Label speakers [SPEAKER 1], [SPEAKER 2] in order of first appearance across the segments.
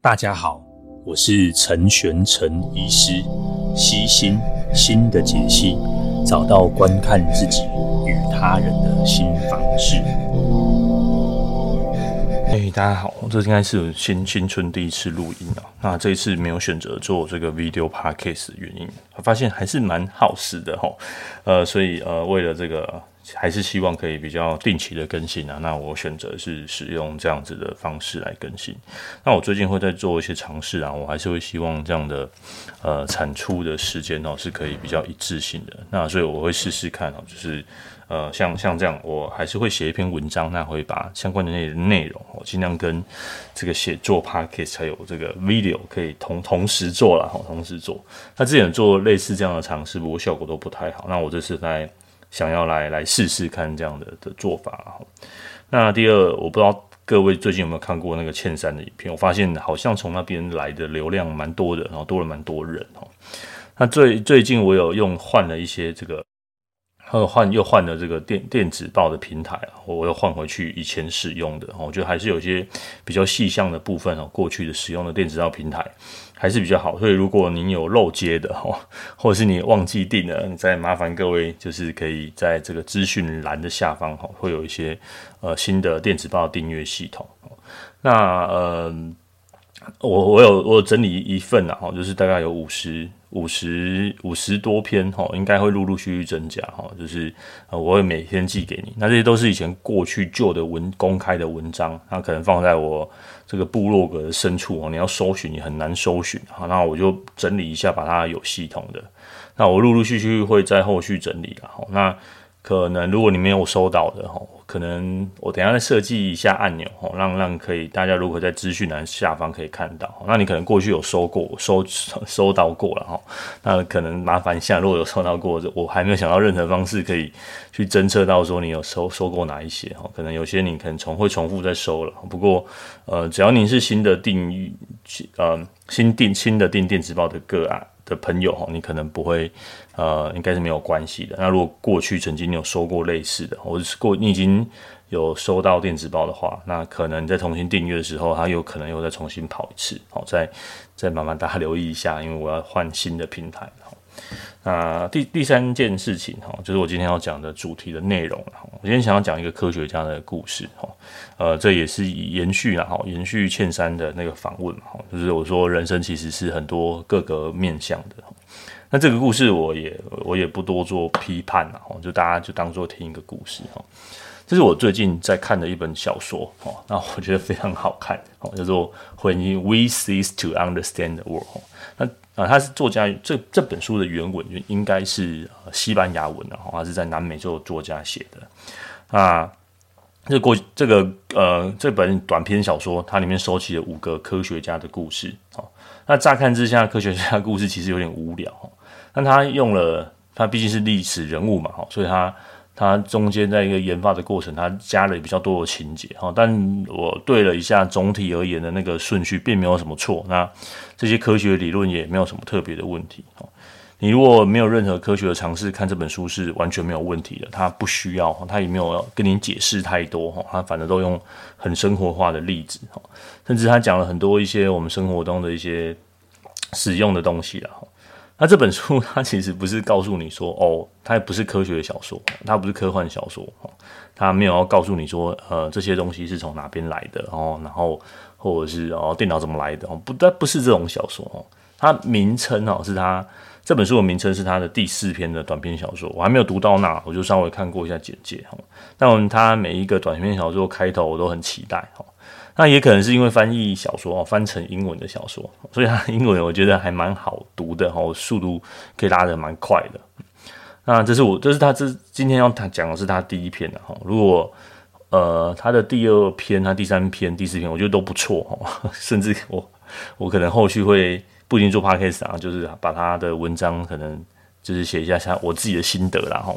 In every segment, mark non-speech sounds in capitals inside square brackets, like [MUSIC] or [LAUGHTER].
[SPEAKER 1] 大家好，我是陈玄陈医师，析心心的解析，找到观看自己与他人的新方式。
[SPEAKER 2] 哎，大家好，这应该是新新春第一次录音了。那这一次没有选择做这个 video podcast 的原因，我发现还是蛮耗时的齁。呃，所以呃，为了这个。还是希望可以比较定期的更新啊，那我选择是使用这样子的方式来更新。那我最近会在做一些尝试啊，我还是会希望这样的呃产出的时间哦是可以比较一致性的。那所以我会试试看哦，就是呃像像这样，我还是会写一篇文章，那会把相关的那内容哦尽量跟这个写作 podcast 还有这个 video 可以同同时做了哈，同时做。那之前做类似这样的尝试，不过效果都不太好。那我这次在。想要来来试试看这样的的做法。那第二，我不知道各位最近有没有看过那个千山的影片？我发现好像从那边来的流量蛮多的，然后多了蛮多人哦。那最最近我有用换了一些这个，又换又换了这个电电子报的平台，我又换回去以前使用的。我觉得还是有些比较细项的部分哦，过去的使用的电子报平台。还是比较好，所以如果您有漏接的哈，或者是你忘记订了，你再麻烦各位，就是可以在这个资讯栏的下方哈，会有一些呃新的电子报订阅系统。那呃，我我有我整理一份啊，哈，就是大概有五十。五十五十多篇哈，应该会陆陆续续增加哈，就是呃，我会每天寄给你。那这些都是以前过去旧的文公开的文章，那可能放在我这个部落格的深处哦，你要搜寻你很难搜寻。好，那我就整理一下，把它有系统的。那我陆陆续续会在后续整理了。好，那可能如果你没有收到的哈。可能我等下再设计一下按钮哦，让让可以大家如果在资讯栏下方可以看到，那你可能过去有收过收收到过了哈，那可能麻烦一下，如果有收到过，我还没有想到任何方式可以去侦测到说你有收收过哪一些哈，可能有些你可能重会重复再收了，不过呃只要您是新的订呃新订新的订电子报的个案的朋友，你可能不会。呃，应该是没有关系的。那如果过去曾经有收过类似的，或者是过你已经有收到电子报的话，那可能在重新订阅的时候，它有可能又再重新跑一次。好，再再慢慢大家留意一下，因为我要换新的平台。那第第三件事情哈，就是我今天要讲的主题的内容。我今天想要讲一个科学家的故事。哈，呃，这也是延续了哈，延续欠山的那个访问。哈，就是我说人生其实是很多各个面向的。那这个故事我也我也不多做批判了哈，就大家就当做听一个故事哈。这是我最近在看的一本小说哦，那我觉得非常好看哦，叫做婚姻 We Cease to Understand the World。那啊，他是作家，这这本书的原文就应该是西班牙文的哈，他是在南美洲作家写的啊。这过这个呃这本短篇小说，它里面收集了五个科学家的故事啊。那乍看之下，科学家的故事其实有点无聊。但他用了，他毕竟是历史人物嘛，哈，所以他他中间在一个研发的过程，他加了比较多的情节，哈。但我对了一下总体而言的那个顺序，并没有什么错。那这些科学理论也没有什么特别的问题，哈。你如果没有任何科学的尝试，看这本书是完全没有问题的。他不需要，他也没有要跟你解释太多，哈。他反正都用很生活化的例子，哈。甚至他讲了很多一些我们生活中的一些使用的东西了，哈。那这本书它其实不是告诉你说哦，它也不是科学小说，它不是科幻小说，它没有要告诉你说呃这些东西是从哪边来的哦，然后或者是哦电脑怎么来的哦，不，它不是这种小说哦，它名称哦是它这本书的名称是他的第四篇的短篇小说，我还没有读到那，我就稍微看过一下简介哈，但他每一个短篇小说开头我都很期待哈。那也可能是因为翻译小说哦，翻成英文的小说，所以它英文我觉得还蛮好读的哈，速度可以拉得蛮快的。那这是我，这是他这今天要谈讲的是他第一篇的哈。如果呃他的第二篇、他第三篇、第四篇，我觉得都不错哈。甚至我我可能后续会不一定做 podcast 啊，就是把他的文章可能就是写一下下我自己的心得啦哈。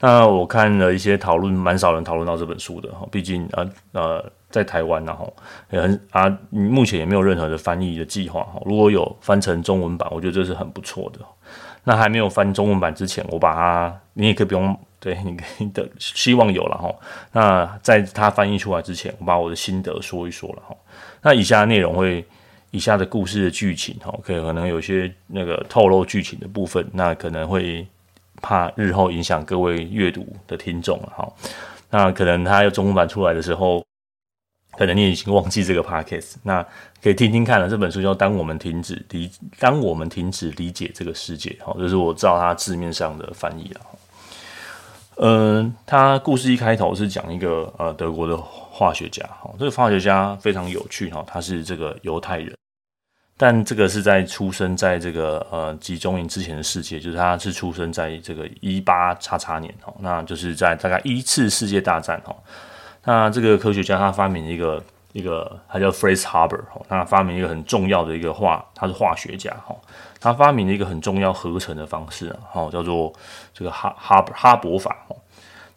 [SPEAKER 2] 那我看了一些讨论，蛮少人讨论到这本书的哈，毕竟呃呃。在台湾，然后也很啊，目前也没有任何的翻译的计划哈。如果有翻成中文版，我觉得这是很不错的。那还没有翻中文版之前，我把它，你也可以不用，对，你可以的希望有了哈。那在它翻译出来之前，我把我的心得说一说了哈。那以下内容会以下的故事的剧情哈，可可能有些那个透露剧情的部分，那可能会怕日后影响各位阅读的听众了哈。那可能他要中文版出来的时候。可能你已经忘记这个 podcast，那可以听听看了。这本书叫《当我们停止理，当我们停止理解这个世界》，好，这是我照它字面上的翻译了。嗯，他故事一开头是讲一个呃德国的化学家，哈，这个化学家非常有趣哈，他是这个犹太人，但这个是在出生在这个呃集中营之前的世界，就是他是出生在这个一八叉叉年，哈，那就是在大概一次世界大战，哈。那这个科学家他发明一个一个，他叫 Franz Haber 哦，他发明一个很重要的一个化，他是化学家哈，他发明了一个很重要合成的方式啊，哈，叫做这个哈哈哈伯法哦。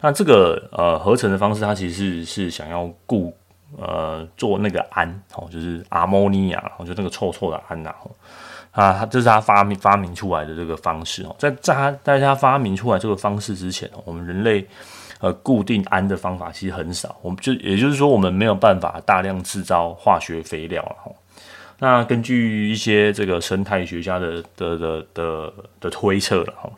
[SPEAKER 2] 那这个呃合成的方式，它其实是是想要固呃做那个氨哦，就是 ammonia，就那个臭臭的氨呐，啊，他这是他发明发明出来的这个方式哦，在在他在他发明出来这个方式之前，我们人类。呃，固定氨的方法其实很少，我们就也就是说，我们没有办法大量制造化学肥料了。那根据一些这个生态学家的的的的的推测了哈，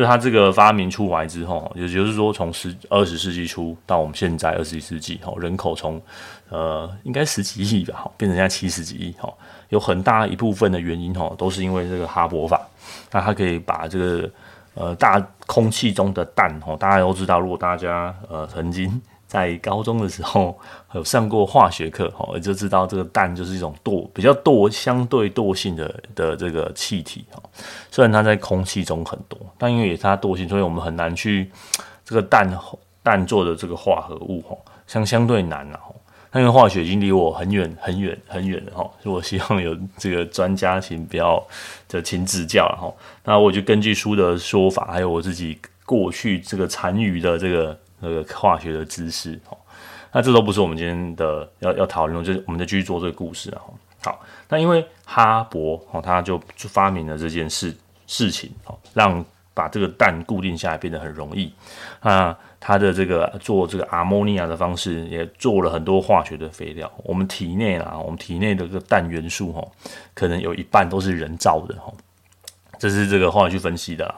[SPEAKER 2] 就他这个发明出来之后，也就是说，从十二十世纪初到我们现在二十一世纪哈，人口从呃应该十几亿吧，哈，变成现在七十几亿哈，有很大一部分的原因哈，都是因为这个哈勃法，那它可以把这个。呃，大空气中的氮哦，大家都知道。如果大家呃曾经在高中的时候 [LAUGHS] 有上过化学课哈，也就知道这个氮就是一种惰比较惰相对惰性的的这个气体哈。虽然它在空气中很多，但因为它惰性，所以我们很难去 [TSK] 这个氮氮做的这个化合物哈，相相对难了哈。那因为化学已经离我很远很远很远了哈，所以我希望有这个专家请不要就请指教哈。那我就根据书的说法，还有我自己过去这个残余的这个那个化学的知识哦，那这都不是我们今天的要要讨论，就是我们再继续做这个故事啊。好，那因为哈勃哦，他就发明了这件事事情哦，让把这个氮固定下来变得很容易啊。他的这个做这个阿莫尼亚的方式，也做了很多化学的肥料。我们体内啊，我们体内的这个氮元素哈，可能有一半都是人造的哈。这是这个化学去分析的。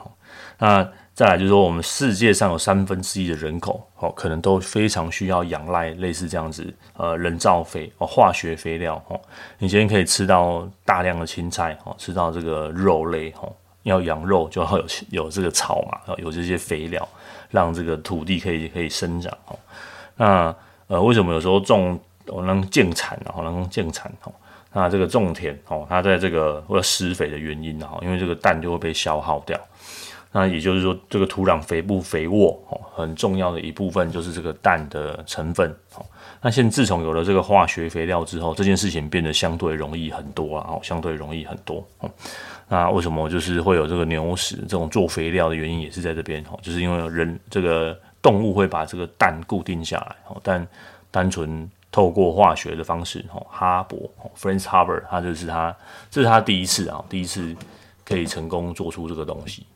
[SPEAKER 2] 那再来就是说，我们世界上有三分之一的人口哦，可能都非常需要仰赖类似这样子呃人造肥哦化学肥料哦。你今天可以吃到大量的青菜哦，吃到这个肉类哦，要养肉就要有有这个草嘛，有这些肥料。让这个土地可以可以生长哦。那呃，为什么有时候种我能建产然后能建产哦？那这个种田哦，它在这个为了施肥的原因哦，因为这个氮就会被消耗掉。那也就是说，这个土壤肥不肥沃哦，很重要的一部分就是这个氮的成分哦。那现在自从有了这个化学肥料之后，这件事情变得相对容易很多啊，哦，相对容易很多哦。那为什么就是会有这个牛屎这种做肥料的原因也是在这边哦，就是因为人这个动物会把这个氮固定下来哦，但单纯透过化学的方式哦，哈伯哦，Franz Haber，他就是他这是他第一次啊，第一次可以成功做出这个东西。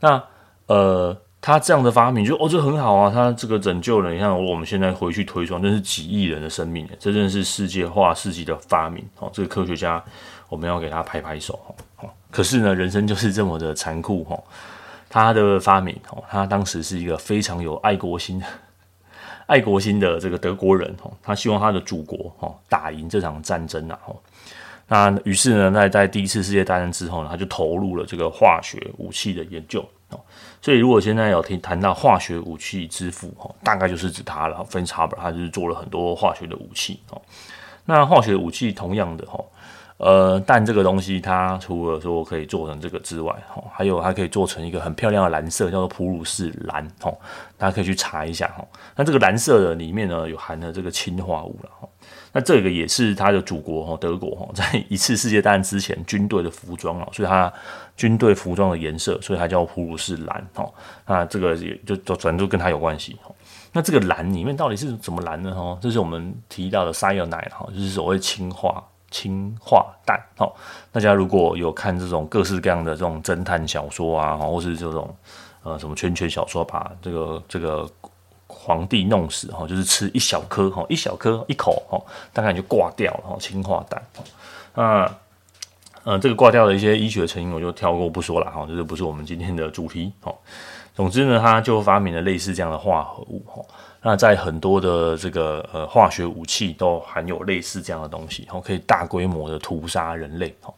[SPEAKER 2] 那呃，他这样的发明就哦，这很好啊，他这个拯救了，你看我们现在回去推算，这是几亿人的生命，这真是世界化世纪的发明哦，这个科学家我们要给他拍拍手可是呢，人生就是这么的残酷哈。他的发明哦，他当时是一个非常有爱国心的、[LAUGHS] 爱国心的这个德国人哦。他希望他的祖国哦打赢这场战争啊。那于是呢，在在第一次世界大战之后呢，他就投入了这个化学武器的研究哦。所以如果现在有听谈到化学武器之父哦，大概就是指他了。分叉吧他就是做了很多化学的武器哦。那化学武器同样的哈。呃，但这个东西，它除了说可以做成这个之外，哈，还有它可以做成一个很漂亮的蓝色，叫做普鲁士蓝，哈，大家可以去查一下，哈。那这个蓝色的里面呢，有含了这个氰化物了，哈。那这个也是它的祖国，哈，德国，哈，在一次世界大战之前军队的服装啊，所以它军队服装的颜色，所以它叫普鲁士蓝，哈。那这个也就就全都跟它有关系，哈。那这个蓝里面到底是怎么蓝呢？哈，这是我们提到的 cyanide，哈，就是所谓氰化。氰化氮，好，大家如果有看这种各式各样的这种侦探小说啊，或是这种呃什么圈圈小说，把这个这个皇帝弄死哈，就是吃一小颗哈，一小颗一口哈，大概就挂掉了哈，氰化氮。那呃，这个挂掉的一些医学成因我就跳过不说了哈，这个不是我们今天的主题哈。总之呢，他就发明了类似这样的化合物哈。那在很多的这个呃化学武器都含有类似这样的东西，然后可以大规模的屠杀人类哈。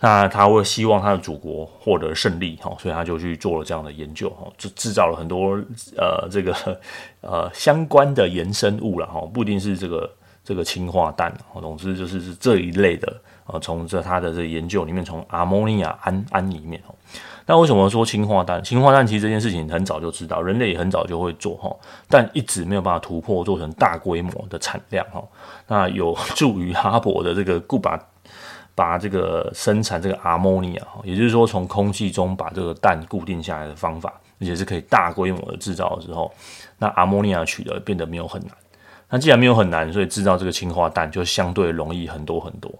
[SPEAKER 2] 那他会希望他的祖国获得胜利哈，所以他就去做了这样的研究哈，就制造了很多呃这个 [LAUGHS] 呃相关的衍生物了哈，不一定是这个这个氰化氮，总之就是是这一类的。呃，从这他的这研究里面，从阿摩尼亚氨氨里面，那为什么说氰化氮？氰化氮其实这件事情很早就知道，人类也很早就会做哈，但一直没有办法突破做成大规模的产量哈。那有 [LAUGHS] 助于哈勃的这个固把把这个生产这个阿摩尼亚，也就是说从空气中把这个氮固定下来的方法，而且是可以大规模的制造的时候，那阿摩尼亚取得变得没有很难。那既然没有很难，所以制造这个氰化氮就相对容易很多很多。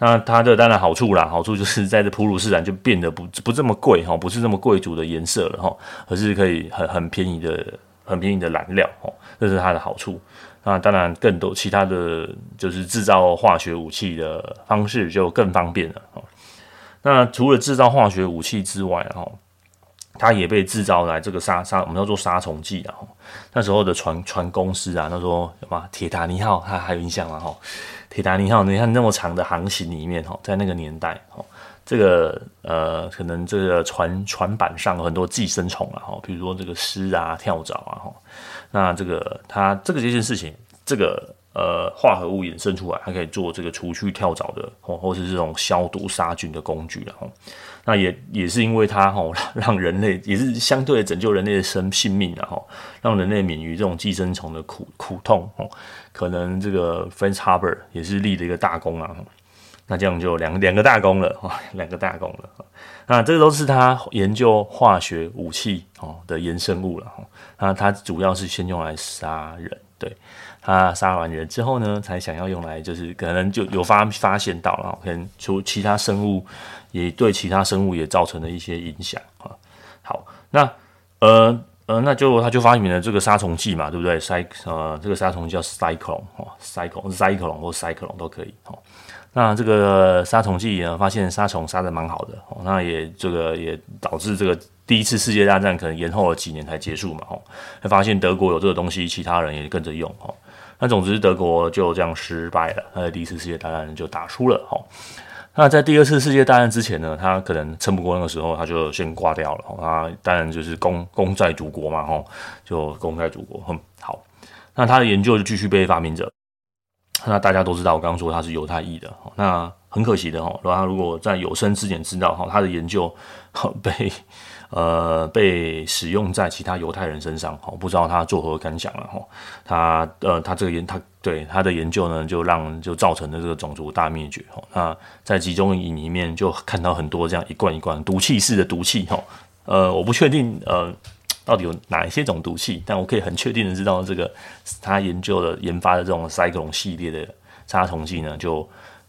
[SPEAKER 2] 那它的当然好处啦，好处就是在这普鲁士蓝就变得不不这么贵哈，不是这么贵族的颜色了哈，而是可以很很便宜的很便宜的燃料哈，这是它的好处。那当然更多其他的就是制造化学武器的方式就更方便了哈。那除了制造化学武器之外哈，它也被制造来这个杀杀我们叫做杀虫剂的哈。那时候的船船公司啊，那时候什么铁达尼号，它还有印象吗？哈。铁达尼号，你看那么长的航行里面，哈，在那个年代，哈，这个呃，可能这个船船板上有很多寄生虫啊，哈，比如说这个虱啊、跳蚤啊，哈，那这个它这个这件事情，这个呃化合物衍生出来，它可以做这个除去跳蚤的，或或是这种消毒杀菌的工具了，那也也是因为它哈，[LAUGHS] 让人类也是相对拯救人类的生性命啊哈，让人类免于这种寄生虫的苦苦痛哦。可能这个 Franz Haber 也是立了一个大功啊。那这样就两两个大功了啊，两个大功了。[LAUGHS] 那这个都是他研究化学武器哦的衍生物了。那他主要是先用来杀人，对。他杀完人之后呢，才想要用来就是可能就有发发现到了，可能除其他生物。也对其他生物也造成了一些影响啊。好，那呃呃，那就他就发明了这个杀虫剂嘛，对不对？塞呃，这个杀虫剂叫 Cyclone 哦，Cyclone 塞克隆或 Cyclone 都可以哦。那这个杀虫剂呢，发现杀虫杀得蛮好的哦。那也这个也导致这个第一次世界大战可能延后了几年才结束嘛。哦，还发现德国有这个东西，其他人也跟着用哦。那总之德国就这样失败了，他的第一次世界大战就打输了哦。那在第二次世界大战之前呢，他可能撑不过那个时候，他就先挂掉了。他当然就是功功在祖国嘛，吼，就功在祖国。哼，好，那他的研究就继续被发明者。那大家都知道，我刚刚说他是犹太裔的，那很可惜的哈。他如果在有生之年知道哈，他的研究 [LAUGHS] 被。呃，被使用在其他犹太人身上，哦，不知道他作何感想了，哈，他呃，他这个研，他对他的研究呢，就让就造成了这个种族大灭绝，哈，那在集中营里面就看到很多这样一罐一罐毒气式的毒气，哈，呃，我不确定呃到底有哪一些种毒气，但我可以很确定的知道，这个他研究的研发的这种沙克隆系列的杀虫剂呢，就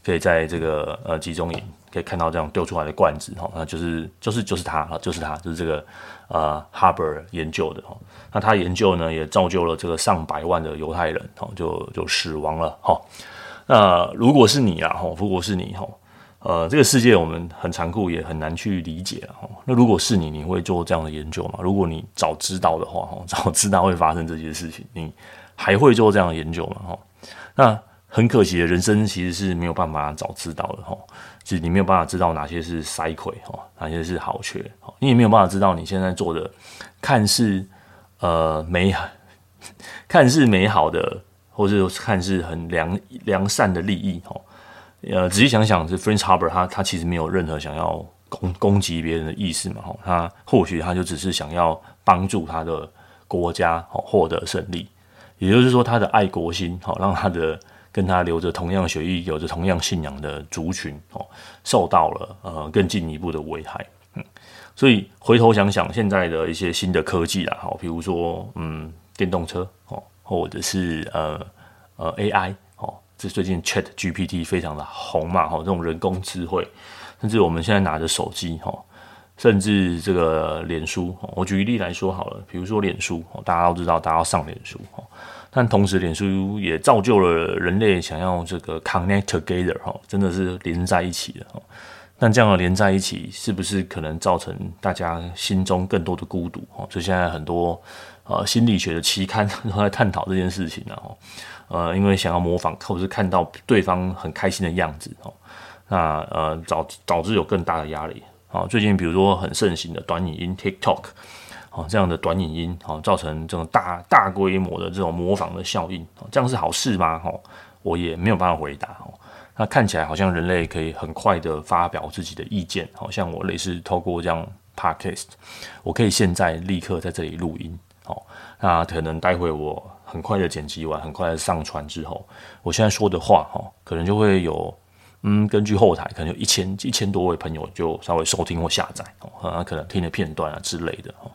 [SPEAKER 2] 可以在这个呃集中营。可以看到这样丢出来的罐子哈，那就是就是就是他啊，就是他，就是这个呃 Haber 研究的哈。那他研究呢，也造就了这个上百万的犹太人哈，就就死亡了哈。那如果是你啊哈，如果是你哈，呃，这个世界我们很残酷，也很难去理解哈。那如果是你，你会做这样的研究吗？如果你早知道的话哈，早知道会发生这些事情，你还会做这样的研究吗？哈，那很可惜的，人生其实是没有办法早知道的哈。就你没有办法知道哪些是塞亏哈，哪些是好缺，你也没有办法知道你现在做的看似呃美好、看似美好的，或是看似很良良善的利益哈。呃，仔细想想，是 Franz Haber 他他其实没有任何想要攻攻击别人的意思嘛哈，他或许他就只是想要帮助他的国家哈获得胜利，也就是说他的爱国心哈让他的。跟他流着同样血液、有着同样信仰的族群哦，受到了呃更进一步的危害。嗯，所以回头想想，现在的一些新的科技啦，好，比如说嗯电动车哦，或者是呃呃 AI 哦，这最近 Chat GPT 非常的红嘛，哈，这种人工智慧，甚至我们现在拿着手机哈，甚至这个脸书，我举一例来说好了，比如说脸书，大家都知道，大家要上脸书，但同时脸书也造就了人类想要这个 connect together，真的是连在一起的。但这样的连在一起，是不是可能造成大家心中更多的孤独？哦，所以现在很多呃心理学的期刊都在探讨这件事情啊。呃，因为想要模仿或者是看到对方很开心的样子哦，那呃导导致有更大的压力。啊，最近比如说很盛行的短影音 TikTok，哦这样的短影音哦，造成这种大大规模的这种模仿的效应，这样是好事吗？哦，我也没有办法回答哦。那看起来好像人类可以很快的发表自己的意见，好像我类似透过这样 Podcast，我可以现在立刻在这里录音，好，那可能待会我很快的剪辑完，很快的上传之后，我现在说的话，哈，可能就会有，嗯，根据后台可能有一千一千多位朋友就稍微收听或下载，哦，那可能听的片段啊之类的，哦，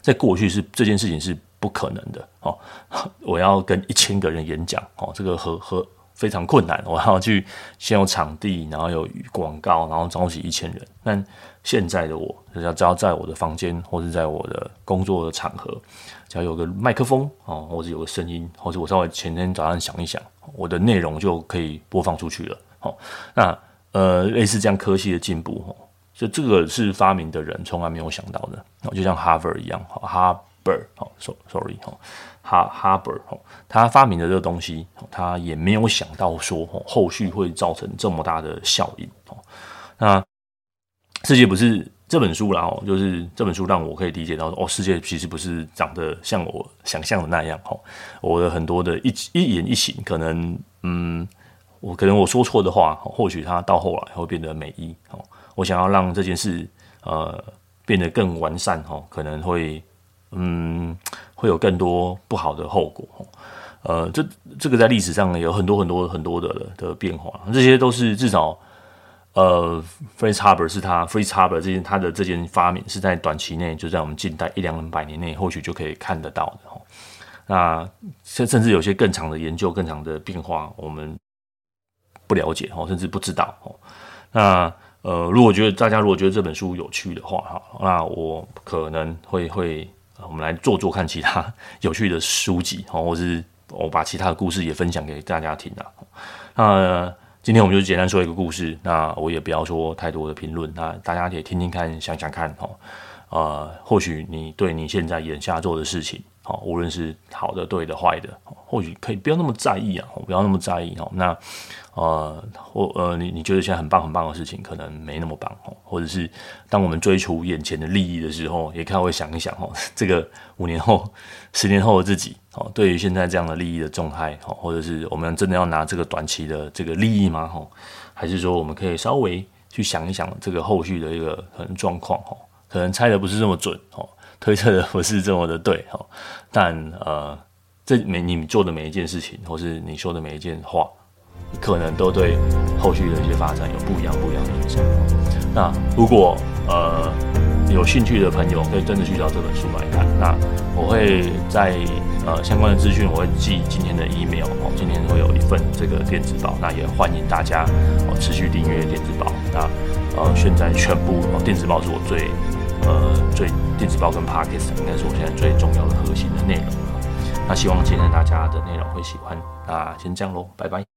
[SPEAKER 2] 在过去是这件事情是不可能的，哦，[LAUGHS] 我要跟一千个人演讲，哦，这个和和。非常困难，我要去先有场地，然后有广告，然后召集一千人。但现在的我，只要只要在我的房间，或者在我的工作的场合，只要有个麦克风哦，或者有个声音，或者我稍微前天早上想一想，我的内容就可以播放出去了。那呃，类似这样科技的进步，哦，就这个是发明的人从来没有想到的，哦就像 Harvard 一样，哈。哦，sorry，哈，哈哈伯，他发明的这个东西，他也没有想到说，后续会造成这么大的效应。哦，那世界不是这本书啦，哦，就是这本书让我可以理解到，哦，世界其实不是长得像我想象的那样。哦，我的很多的一一言一行，可能，嗯，我可能我说错的话，或许他到后来会变得美意。哦，我想要让这件事，呃，变得更完善。哦，可能会。嗯，会有更多不好的后果。哦呃，这这个在历史上有很多很多很多的的变化，这些都是至少，呃，Fritz Haber 是他 Fritz Haber 这件他的这件发明是在短期内，就在我们近代一两百年内，或许就可以看得到的。哦那甚甚至有些更长的研究、更长的变化，我们不了解哦，甚至不知道哦。那呃，如果觉得大家如果觉得这本书有趣的话，哈，那我可能会会。我们来做做看其他 [LAUGHS] 有趣的书籍，哦，或是我把其他的故事也分享给大家听啊。那今天我们就简单说一个故事，那我也不要说太多的评论，那大家可以听听看，想想看，哦，呃，或许你对你现在眼下做的事情，哦，无论是好的、对的、坏的，或许可以不要那么在意啊，不要那么在意哦。那呃，或呃，你你觉得现在很棒很棒的事情，可能没那么棒哦。或者是当我们追求眼前的利益的时候，也看会想一想哦，[LAUGHS] 这个五年后、十年后的自己哦，对于现在这样的利益的重害哦，或者是我们真的要拿这个短期的这个利益吗？哦，还是说我们可以稍微去想一想这个后续的一个可能状况哦，可能猜的不是这么准哦，[LAUGHS] 推测的不是这么的对哦，但呃，这每你做的每一件事情，或是你说的每一件话。可能都对后续的一些发展有不一样不一样的影响。那如果呃有兴趣的朋友，可以真的去找这本书来看。那我会在呃相关的资讯，我会寄今天的 email 哦。今天会有一份这个电子报，那也欢迎大家哦持续订阅电子报。那呃现在全部电子报是我最呃最电子报跟 Podcast 应该是我现在最重要的核心的内容。那希望今天大家的内容会喜欢。那先这样喽，拜拜。